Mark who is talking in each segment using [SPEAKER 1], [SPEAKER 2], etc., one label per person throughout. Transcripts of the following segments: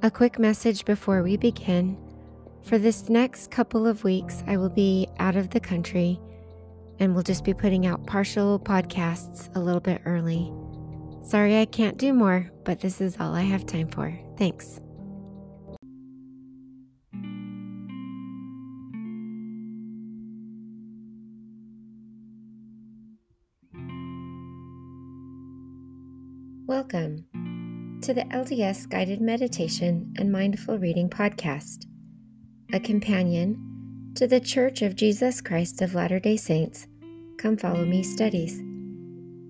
[SPEAKER 1] A quick message before we begin. For this next couple of weeks, I will be out of the country and we'll just be putting out partial podcasts a little bit early. Sorry I can't do more, but this is all I have time for. Thanks. To the LDS Guided Meditation and Mindful Reading Podcast, a companion to the Church of Jesus Christ of Latter day Saints Come Follow Me studies.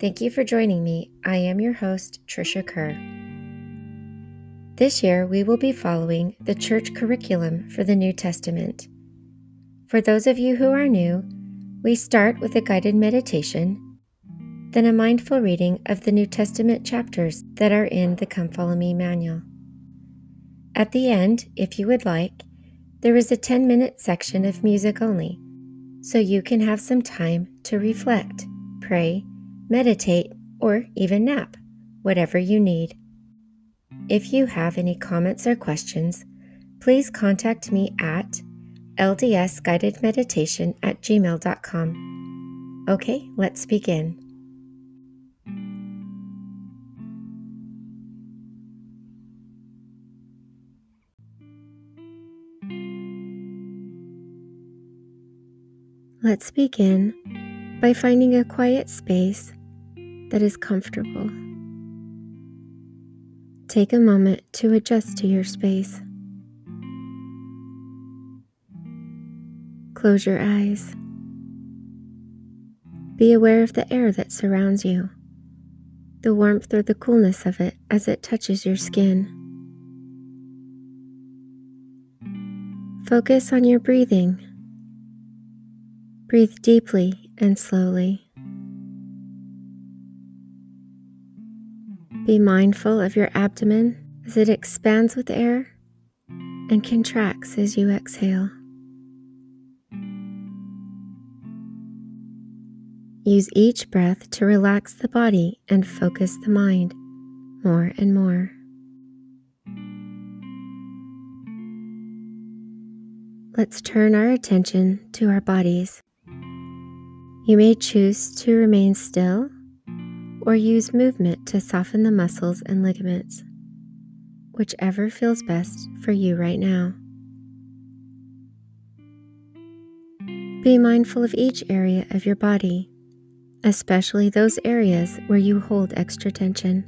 [SPEAKER 1] Thank you for joining me. I am your host, Tricia Kerr. This year, we will be following the church curriculum for the New Testament. For those of you who are new, we start with a guided meditation then a mindful reading of the New Testament chapters that are in the Come Follow Me manual. At the end, if you would like, there is a 10 minute section of music only, so you can have some time to reflect, pray, meditate, or even nap, whatever you need. If you have any comments or questions, please contact me at ldsguidedmeditation at gmail.com. Okay, let's begin. Let's begin by finding a quiet space that is comfortable. Take a moment to adjust to your space. Close your eyes. Be aware of the air that surrounds you, the warmth or the coolness of it as it touches your skin. Focus on your breathing Breathe deeply and slowly. Be mindful of your abdomen as it expands with air and contracts as you exhale. Use each breath to relax the body and focus the mind more and more. Let's turn our attention to our bodies. You may choose to remain still or use movement to soften the muscles and ligaments, whichever feels best for you right now. Be mindful of each area of your body, especially those areas where you hold extra tension.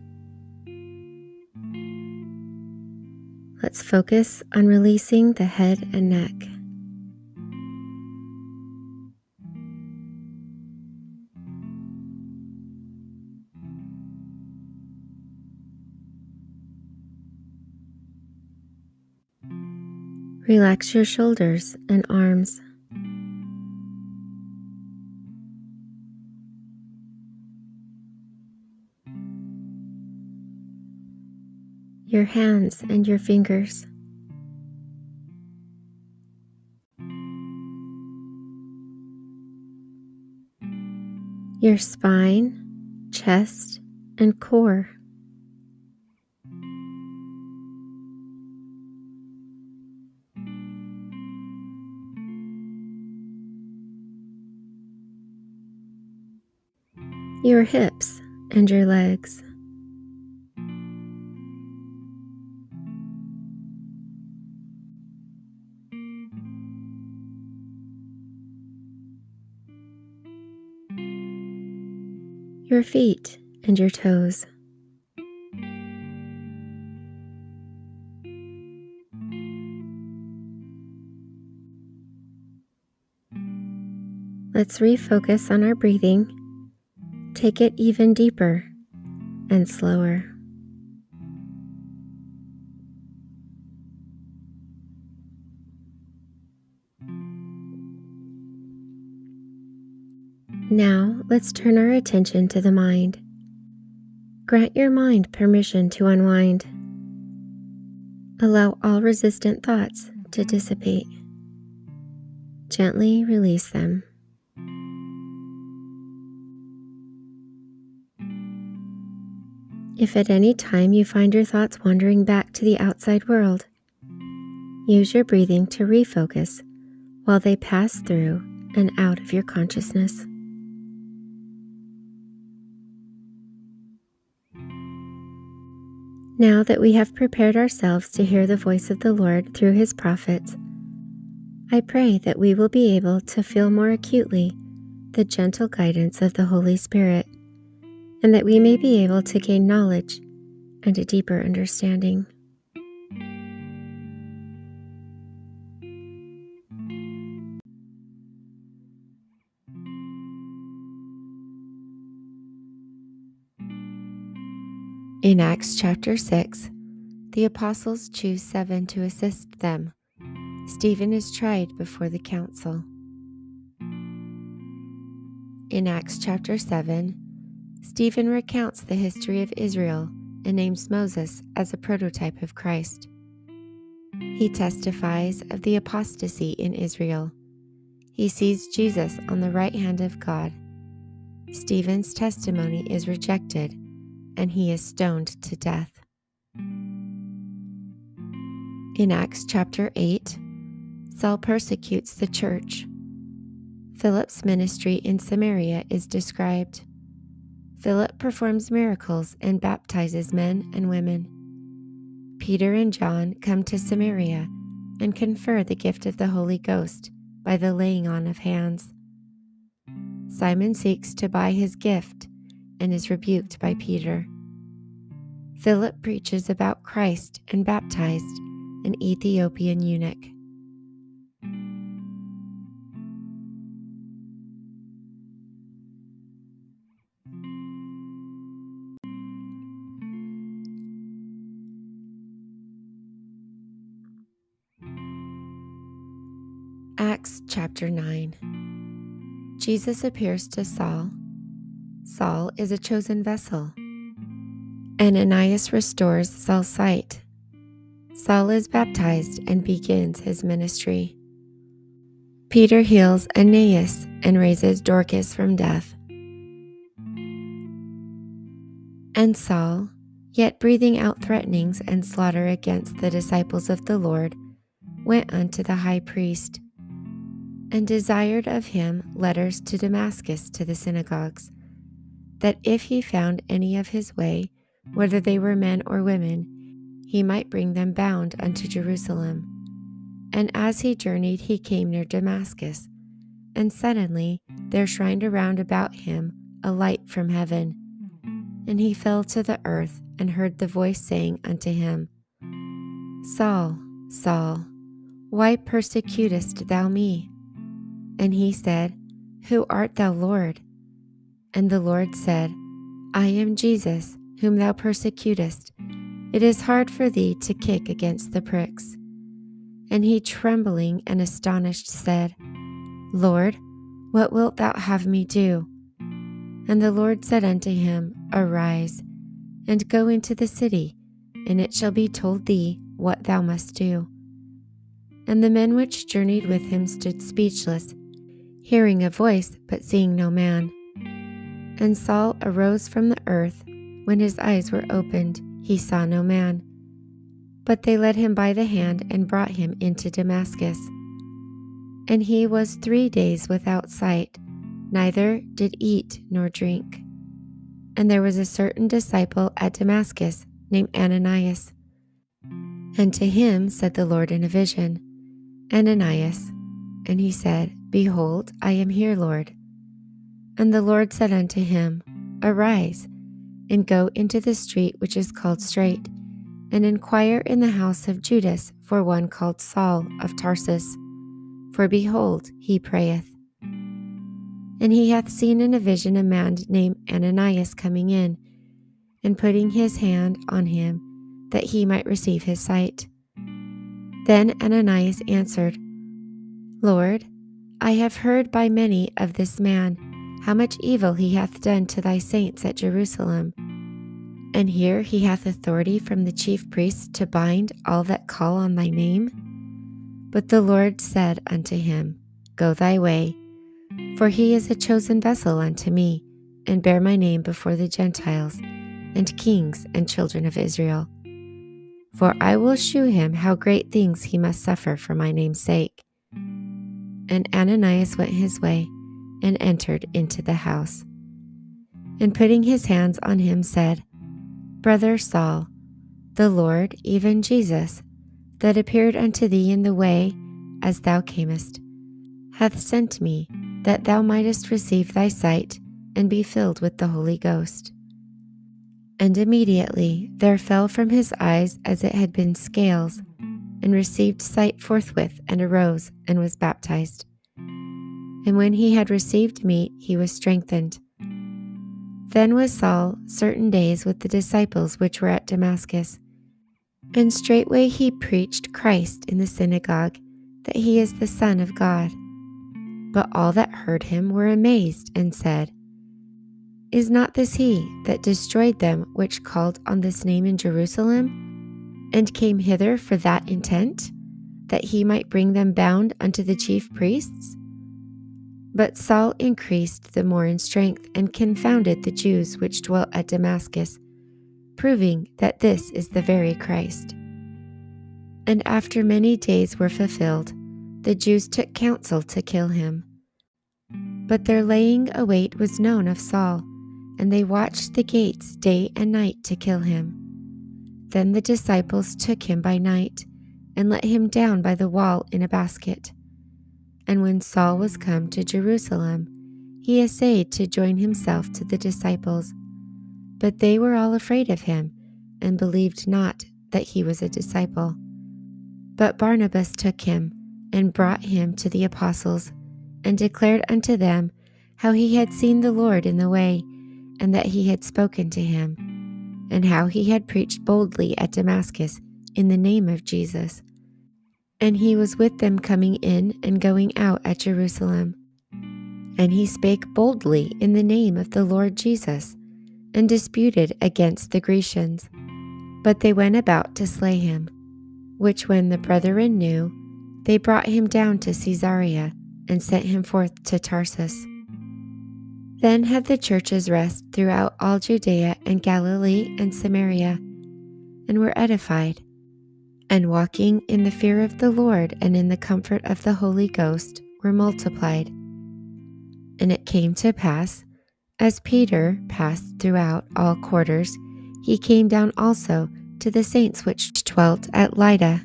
[SPEAKER 1] Let's focus on releasing the head and neck. Relax your shoulders and arms. Your hands and your fingers. Your spine, chest, and core. Your hips and your legs. Your feet and your toes. Let's refocus on our breathing Take it even deeper and slower. Now let's turn our attention to the mind. Grant your mind permission to unwind. Allow all resistant thoughts to dissipate. Gently release them. If at any time you find your thoughts wandering back to the outside world, use your breathing to refocus while they pass through and out of your consciousness. Now that we have prepared ourselves to hear the voice of the Lord through his prophets, I pray that we will be able to feel more acutely the gentle guidance of the Holy Spirit and that we may be able to gain knowledge and a deeper understanding. In Acts chapter 6, the apostles choose seven to assist them. Stephen is tried before the council. In Acts chapter 7, Stephen recounts the history of Israel and names Moses as a prototype of Christ. He testifies of the apostasy in Israel. He sees Jesus on the right hand of God. Stephen's testimony is rejected and he is stoned to death. In Acts chapter 8, Saul persecutes the church. Philip's ministry in Samaria is described. Philip performs miracles and baptizes men and women. Peter and John come to Samaria and confer the gift of the Holy Ghost by the laying on of hands. Simon seeks to buy his gift and is rebuked by Peter. Philip preaches about Christ and baptized an Ethiopian eunuch. Acts chapter 9 Jesus appears to Saul. Saul is a chosen vessel. And Ananias restores Saul's sight. Saul is baptized and begins his ministry. Peter heals Aeneas and raises Dorcas from death. And Saul, yet breathing out threatenings and slaughter against the disciples of the Lord, went unto the high priest and desired of him letters to Damascus to the synagogues, that if he found any of his way, whether they were men or women, he might bring them bound unto Jerusalem. And as he journeyed, he came near Damascus, and suddenly there shined around about him a light from heaven. And he fell to the earth and heard the voice saying unto him, Saul, Saul, why persecutest thou me? And he said, Who art thou, Lord? And the Lord said, I am Jesus, whom thou persecutest. It is hard for thee to kick against the pricks. And he, trembling and astonished, said, Lord, what wilt thou have me do? And the Lord said unto him, Arise, and go into the city, and it shall be told thee what thou must do. And the men which journeyed with him stood speechless hearing a voice, but seeing no man. And Saul arose from the earth. When his eyes were opened, he saw no man. But they led him by the hand and brought him into Damascus. And he was three days without sight, neither did eat nor drink. And there was a certain disciple at Damascus named Ananias. And to him said the Lord in a vision, Ananias. And he said, Behold, I am here, Lord. And the Lord said unto him, Arise, and go into the street which is called Straight, and inquire in the house of Judas for one called Saul of Tarsus. For behold, he prayeth. And he hath seen in a vision a man named Ananias coming in, and putting his hand on him, that he might receive his sight. Then Ananias answered, Lord, I have heard by many of this man how much evil he hath done to thy saints at Jerusalem. And here he hath authority from the chief priests to bind all that call on thy name. But the Lord said unto him, Go thy way, for he is a chosen vessel unto me, and bear my name before the Gentiles, and kings and children of Israel. For I will shew him how great things he must suffer for my name's sake. And Ananias went his way and entered into the house. And putting his hands on him, said, Brother Saul, the Lord, even Jesus, that appeared unto thee in the way as thou camest, hath sent me that thou mightest receive thy sight and be filled with the Holy Ghost. And immediately there fell from his eyes as it had been scales, and received sight forthwith, and arose, and was baptized. And when he had received meat, he was strengthened. Then was Saul certain days with the disciples which were at Damascus. And straightway he preached Christ in the synagogue, that he is the Son of God. But all that heard him were amazed, and said, Is not this he that destroyed them which called on this name in Jerusalem, and came hither for that intent, that he might bring them bound unto the chief priests? But Saul increased the more in strength and confounded the Jews which dwelt at Damascus, proving that this is the very Christ. And after many days were fulfilled, the Jews took counsel to kill him. But their laying await was known of Saul, and they watched the gates day and night to kill him. Then the disciples took him by night and let him down by the wall in a basket. And when Saul was come to Jerusalem, he essayed to join himself to the disciples. But they were all afraid of him, and believed not that he was a disciple. But Barnabas took him and brought him to the apostles, and declared unto them how he had seen the Lord in the way, and that he had spoken to him, and how he had preached boldly at Damascus in the name of Jesus. And he was with them coming in and going out at Jerusalem. And he spake boldly in the name of the Lord Jesus, and disputed against the Grecians. But they went about to slay him, which when the brethren knew, they brought him down to Caesarea and sent him forth to Tarsus. Then had the churches rest throughout all Judea and Galilee and Samaria, and were edified, and walking in the fear of the Lord and in the comfort of the Holy Ghost were multiplied. And it came to pass, as Peter passed throughout all quarters, he came down also to the saints which dwelt at Lydda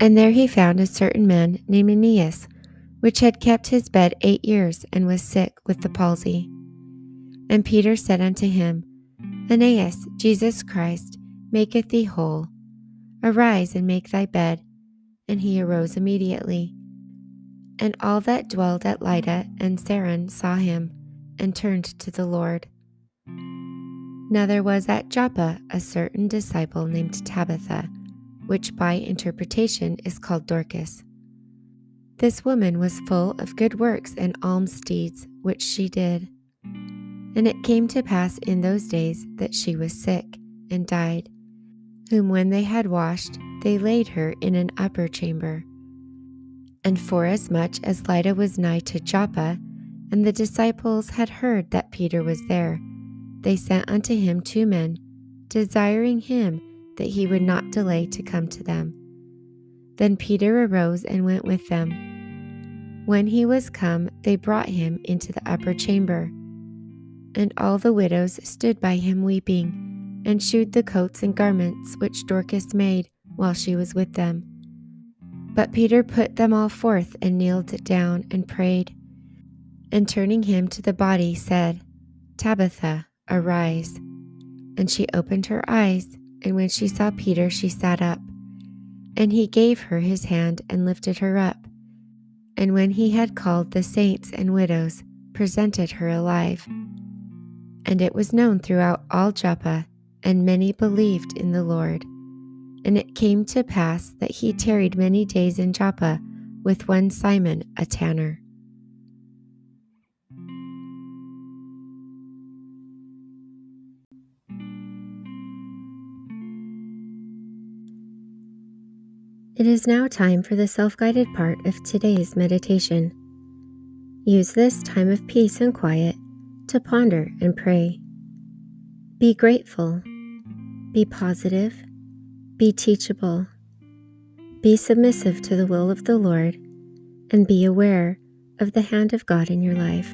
[SPEAKER 1] and there he found a certain man named Aeneas, which had kept his bed eight years and was sick with the palsy. And Peter said unto him, Aeneas, Jesus Christ maketh thee whole. Arise and make thy bed. And he arose immediately. And all that dwelled at Lydda and Saron saw him, and turned to the Lord. Now there was at Joppa a certain disciple named Tabitha which by interpretation is called Dorcas. This woman was full of good works and alms deeds which she did. And it came to pass in those days that she was sick and died, whom when they had washed, they laid her in an upper chamber. And forasmuch as Lydda was nigh to Joppa, and the disciples had heard that Peter was there, they sent unto him two men, desiring him that he would not delay to come to them. Then Peter arose and went with them. When he was come, they brought him into the upper chamber. And all the widows stood by him weeping, and shewed the coats and garments which Dorcas made while she was with them. But Peter put them all forth and kneeled down and prayed. And turning him to the body, said, Tabitha, arise. And she opened her eyes and when she saw Peter, she sat up. And he gave her his hand and lifted her up. And when he had called the saints and widows, presented her alive. And it was known throughout all Joppa, and many believed in the Lord. And it came to pass that he tarried many days in Joppa with one Simon, a tanner. It is now time for the self guided part of today's meditation. Use this time of peace and quiet to ponder and pray. Be grateful. Be positive. Be teachable. Be submissive to the will of the Lord and be aware of the hand of God in your life.